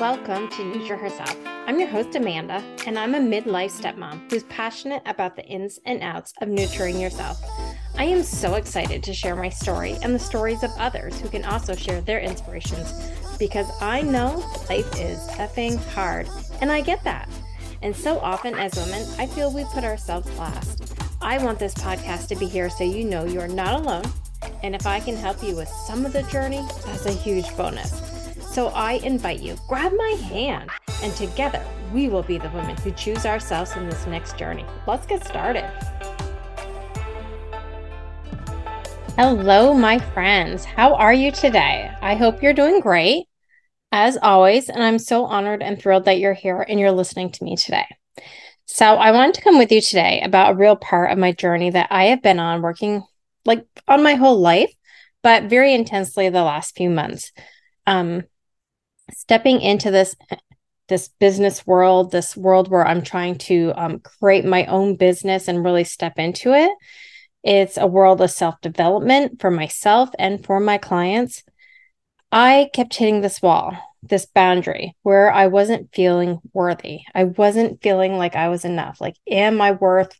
Welcome to Nurture Herself. I'm your host, Amanda, and I'm a midlife stepmom who's passionate about the ins and outs of nurturing yourself. I am so excited to share my story and the stories of others who can also share their inspirations because I know life is effing hard, and I get that. And so often as women, I feel we put ourselves last. I want this podcast to be here so you know you are not alone. And if I can help you with some of the journey, that's a huge bonus. So I invite you, grab my hand, and together we will be the women who choose ourselves in this next journey. Let's get started. Hello, my friends. How are you today? I hope you're doing great, as always. And I'm so honored and thrilled that you're here and you're listening to me today. So, I wanted to come with you today about a real part of my journey that I have been on working like on my whole life, but very intensely the last few months. Um, stepping into this this business world, this world where I'm trying to um, create my own business and really step into it. It's a world of self development for myself and for my clients. I kept hitting this wall, this boundary where I wasn't feeling worthy. I wasn't feeling like I was enough. Like, am I worth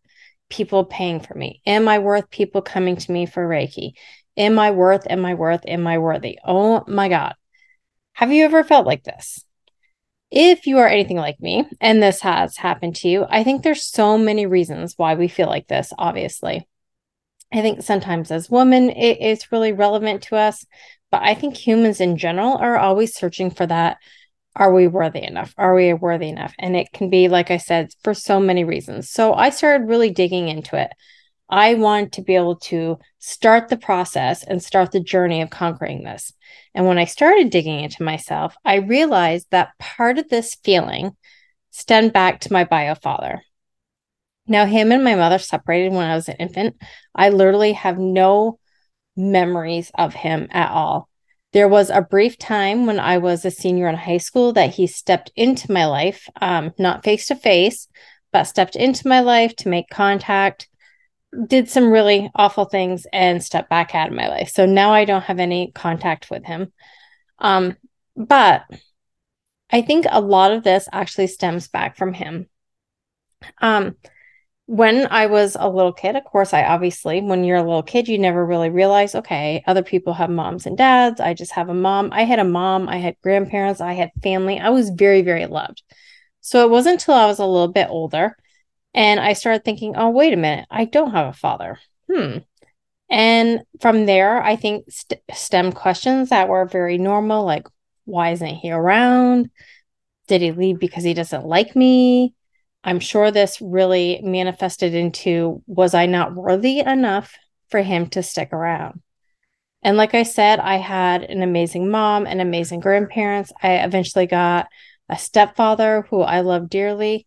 people paying for me? Am I worth people coming to me for Reiki? Am I worth, am I worth, am I worthy? Oh my God. Have you ever felt like this? If you are anything like me, and this has happened to you, I think there's so many reasons why we feel like this, obviously. I think sometimes as women, it is really relevant to us, but I think humans in general are always searching for that. Are we worthy enough? Are we worthy enough? And it can be, like I said, for so many reasons. So I started really digging into it. I want to be able to start the process and start the journey of conquering this. And when I started digging into myself, I realized that part of this feeling stemmed back to my bio father. Now, him and my mother separated when I was an infant. I literally have no memories of him at all. There was a brief time when I was a senior in high school that he stepped into my life, um, not face to face, but stepped into my life to make contact did some really awful things and stepped back out of my life. So now I don't have any contact with him. Um, but I think a lot of this actually stems back from him. Um, when I was a little kid, of course, I obviously, when you're a little kid, you never really realize, okay, other people have moms and dads. I just have a mom. I had a mom, I had grandparents, I had family. I was very, very loved. So it wasn't until I was a little bit older and I started thinking, oh, wait a minute, I don't have a father. Hmm. And from there, I think st- STEM questions that were very normal, like, why isn't he around? Did he leave because he doesn't like me? I'm sure this really manifested into was I not worthy enough for him to stick around? And like I said, I had an amazing mom and amazing grandparents. I eventually got a stepfather who I love dearly.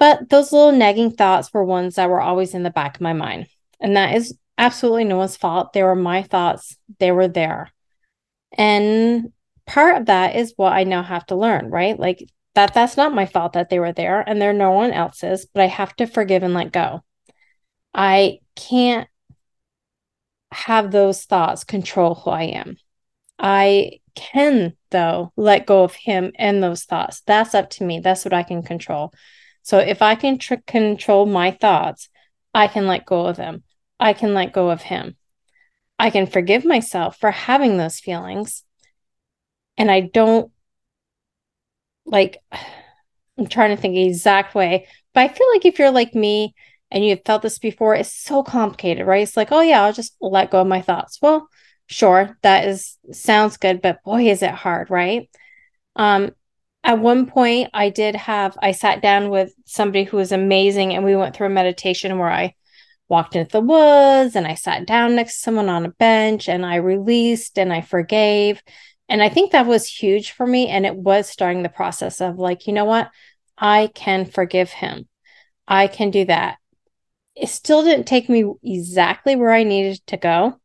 But those little nagging thoughts were ones that were always in the back of my mind. And that is absolutely no one's fault. They were my thoughts, they were there. And part of that is what I now have to learn, right? Like that that's not my fault that they were there and they're no one else's, but I have to forgive and let go. I can't have those thoughts control who I am. I can, though, let go of him and those thoughts. That's up to me. That's what I can control. So if I can tr- control my thoughts, I can let go of them. I can let go of him. I can forgive myself for having those feelings. And I don't like, I'm trying to think the exact way, but I feel like if you're like me and you've felt this before, it's so complicated, right? It's like, oh yeah, I'll just let go of my thoughts. Well, sure, that is sounds good, but boy, is it hard, right? Um, at one point i did have i sat down with somebody who was amazing and we went through a meditation where i walked into the woods and i sat down next to someone on a bench and i released and i forgave. And i think that was huge for me and it was starting the process of like you know what? I can forgive him. I can do that. It still didn't take me exactly where i needed to go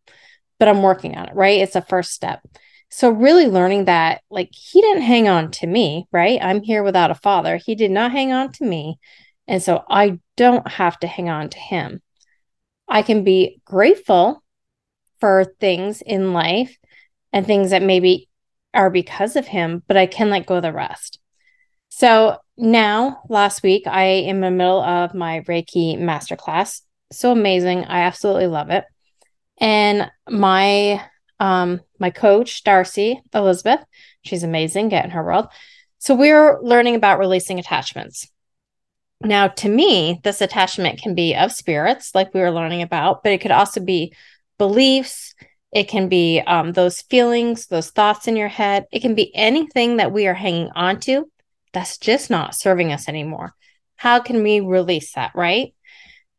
but i'm working on it right? It's a first step so, really learning that, like, he didn't hang on to me, right? I'm here without a father. He did not hang on to me. And so I don't have to hang on to him. I can be grateful for things in life and things that maybe are because of him, but I can let go of the rest. So now, last week, I am in the middle of my Reiki masterclass. So amazing. I absolutely love it. And my um my coach, Darcy Elizabeth, she's amazing, get in her world. So we're learning about releasing attachments. Now, to me, this attachment can be of spirits, like we were learning about, but it could also be beliefs. It can be um, those feelings, those thoughts in your head. It can be anything that we are hanging on to that's just not serving us anymore. How can we release that, right?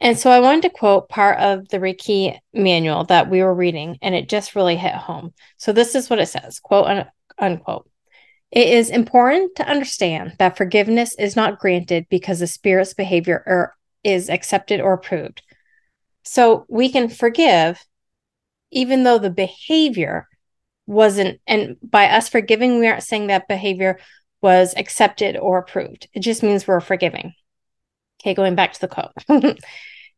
And so I wanted to quote part of the Reiki manual that we were reading, and it just really hit home. So this is what it says quote unquote. It is important to understand that forgiveness is not granted because the spirit's behavior er- is accepted or approved. So we can forgive even though the behavior wasn't, and by us forgiving, we aren't saying that behavior was accepted or approved. It just means we're forgiving. Okay, going back to the quote.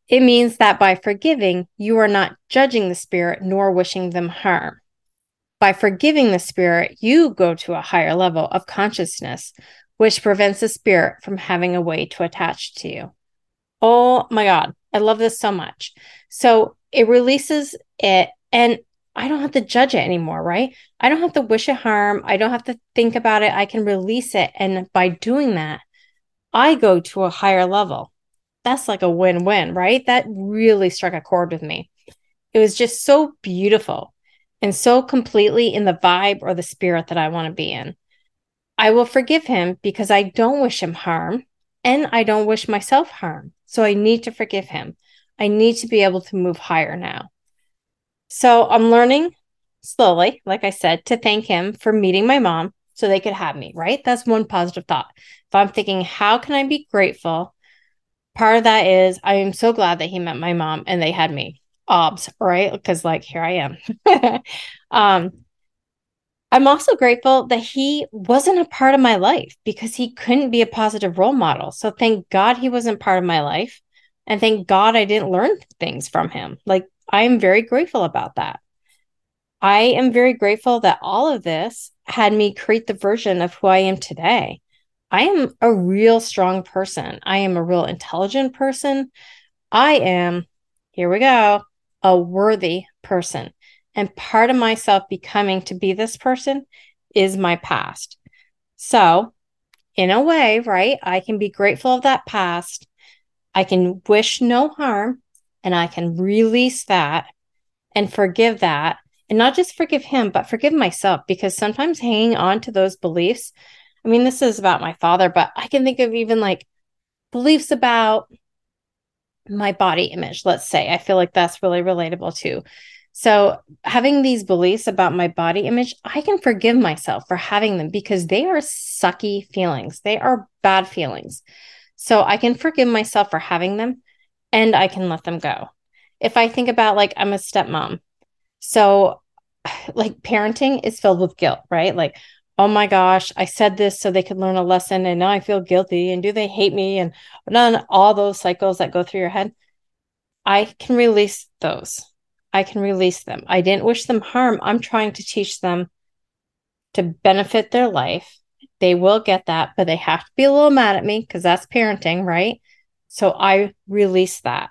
it means that by forgiving, you are not judging the spirit nor wishing them harm. By forgiving the spirit, you go to a higher level of consciousness, which prevents the spirit from having a way to attach to you. Oh my God, I love this so much. So it releases it, and I don't have to judge it anymore, right? I don't have to wish it harm. I don't have to think about it. I can release it. And by doing that, I go to a higher level. That's like a win win, right? That really struck a chord with me. It was just so beautiful and so completely in the vibe or the spirit that I want to be in. I will forgive him because I don't wish him harm and I don't wish myself harm. So I need to forgive him. I need to be able to move higher now. So I'm learning slowly, like I said, to thank him for meeting my mom so they could have me, right? That's one positive thought. If I'm thinking, how can I be grateful? Part of that is I am so glad that he met my mom and they had me. Obs, right? Because like here I am. um I'm also grateful that he wasn't a part of my life because he couldn't be a positive role model. So thank God he wasn't part of my life. And thank God I didn't learn things from him. Like I am very grateful about that. I am very grateful that all of this had me create the version of who I am today. I am a real strong person. I am a real intelligent person. I am, here we go, a worthy person. And part of myself becoming to be this person is my past. So, in a way, right, I can be grateful of that past. I can wish no harm and I can release that and forgive that. And not just forgive him, but forgive myself because sometimes hanging on to those beliefs. I mean, this is about my father, but I can think of even like beliefs about my body image, let's say. I feel like that's really relatable too. So, having these beliefs about my body image, I can forgive myself for having them because they are sucky feelings. They are bad feelings. So, I can forgive myself for having them and I can let them go. If I think about like I'm a stepmom, so like parenting is filled with guilt, right? Like, oh my gosh, I said this so they could learn a lesson and now I feel guilty and do they hate me and none all those cycles that go through your head. I can release those. I can release them. I didn't wish them harm. I'm trying to teach them to benefit their life. They will get that, but they have to be a little mad at me because that's parenting, right? So I release that.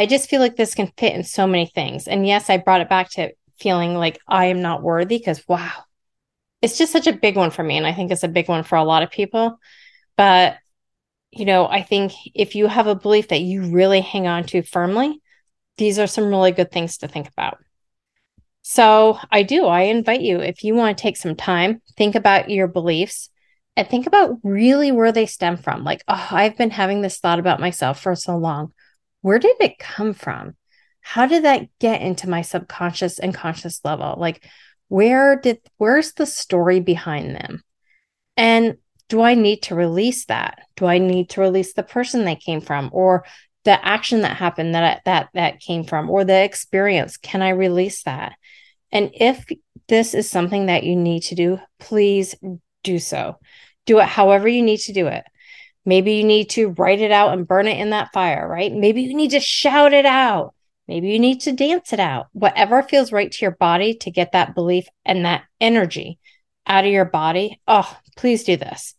I just feel like this can fit in so many things. And yes, I brought it back to feeling like I am not worthy because wow, it's just such a big one for me. And I think it's a big one for a lot of people. But, you know, I think if you have a belief that you really hang on to firmly, these are some really good things to think about. So I do, I invite you, if you want to take some time, think about your beliefs and think about really where they stem from. Like, oh, I've been having this thought about myself for so long. Where did it come from? How did that get into my subconscious and conscious level? Like, where did, where's the story behind them? And do I need to release that? Do I need to release the person they came from or the action that happened that that that came from or the experience? Can I release that? And if this is something that you need to do, please do so. Do it however you need to do it. Maybe you need to write it out and burn it in that fire, right? Maybe you need to shout it out. Maybe you need to dance it out. Whatever feels right to your body to get that belief and that energy out of your body, oh, please do this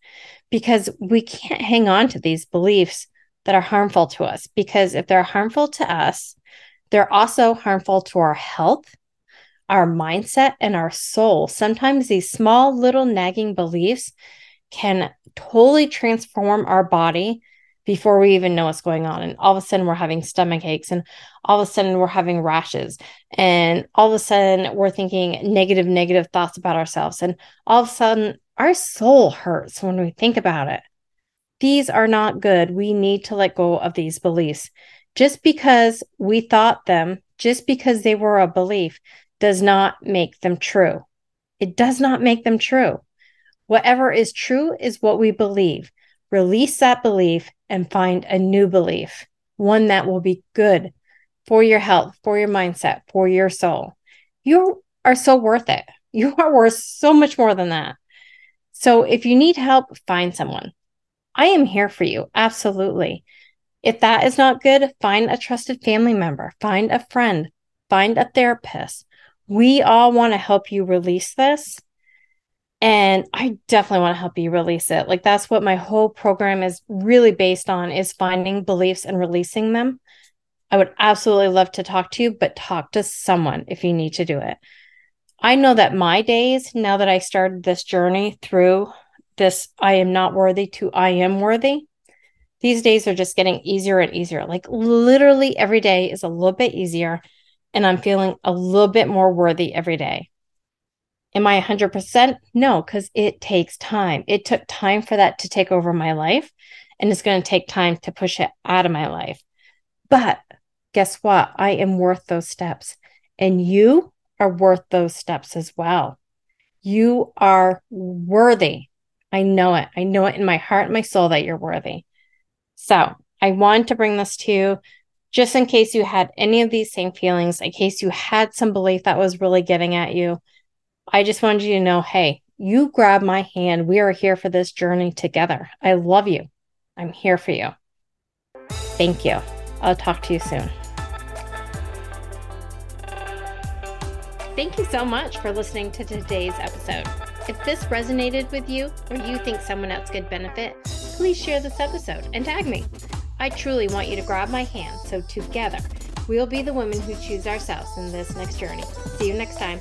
because we can't hang on to these beliefs that are harmful to us. Because if they're harmful to us, they're also harmful to our health, our mindset, and our soul. Sometimes these small little nagging beliefs can totally transform our body before we even know what's going on. And all of a sudden, we're having stomach aches, and all of a sudden, we're having rashes, and all of a sudden, we're thinking negative, negative thoughts about ourselves. And all of a sudden, our soul hurts when we think about it. These are not good. We need to let go of these beliefs. Just because we thought them, just because they were a belief, does not make them true. It does not make them true. Whatever is true is what we believe. Release that belief and find a new belief, one that will be good for your health, for your mindset, for your soul. You are so worth it. You are worth so much more than that. So if you need help, find someone. I am here for you. Absolutely. If that is not good, find a trusted family member, find a friend, find a therapist. We all want to help you release this and i definitely want to help you release it. Like that's what my whole program is really based on is finding beliefs and releasing them. I would absolutely love to talk to you but talk to someone if you need to do it. I know that my days now that i started this journey through this i am not worthy to i am worthy these days are just getting easier and easier. Like literally every day is a little bit easier and i'm feeling a little bit more worthy every day Am I 100%? No, because it takes time. It took time for that to take over my life, and it's going to take time to push it out of my life. But guess what? I am worth those steps, and you are worth those steps as well. You are worthy. I know it. I know it in my heart and my soul that you're worthy. So I want to bring this to you just in case you had any of these same feelings, in case you had some belief that was really getting at you I just wanted you to know hey, you grab my hand. We are here for this journey together. I love you. I'm here for you. Thank you. I'll talk to you soon. Thank you so much for listening to today's episode. If this resonated with you or you think someone else could benefit, please share this episode and tag me. I truly want you to grab my hand so together we'll be the women who choose ourselves in this next journey. See you next time.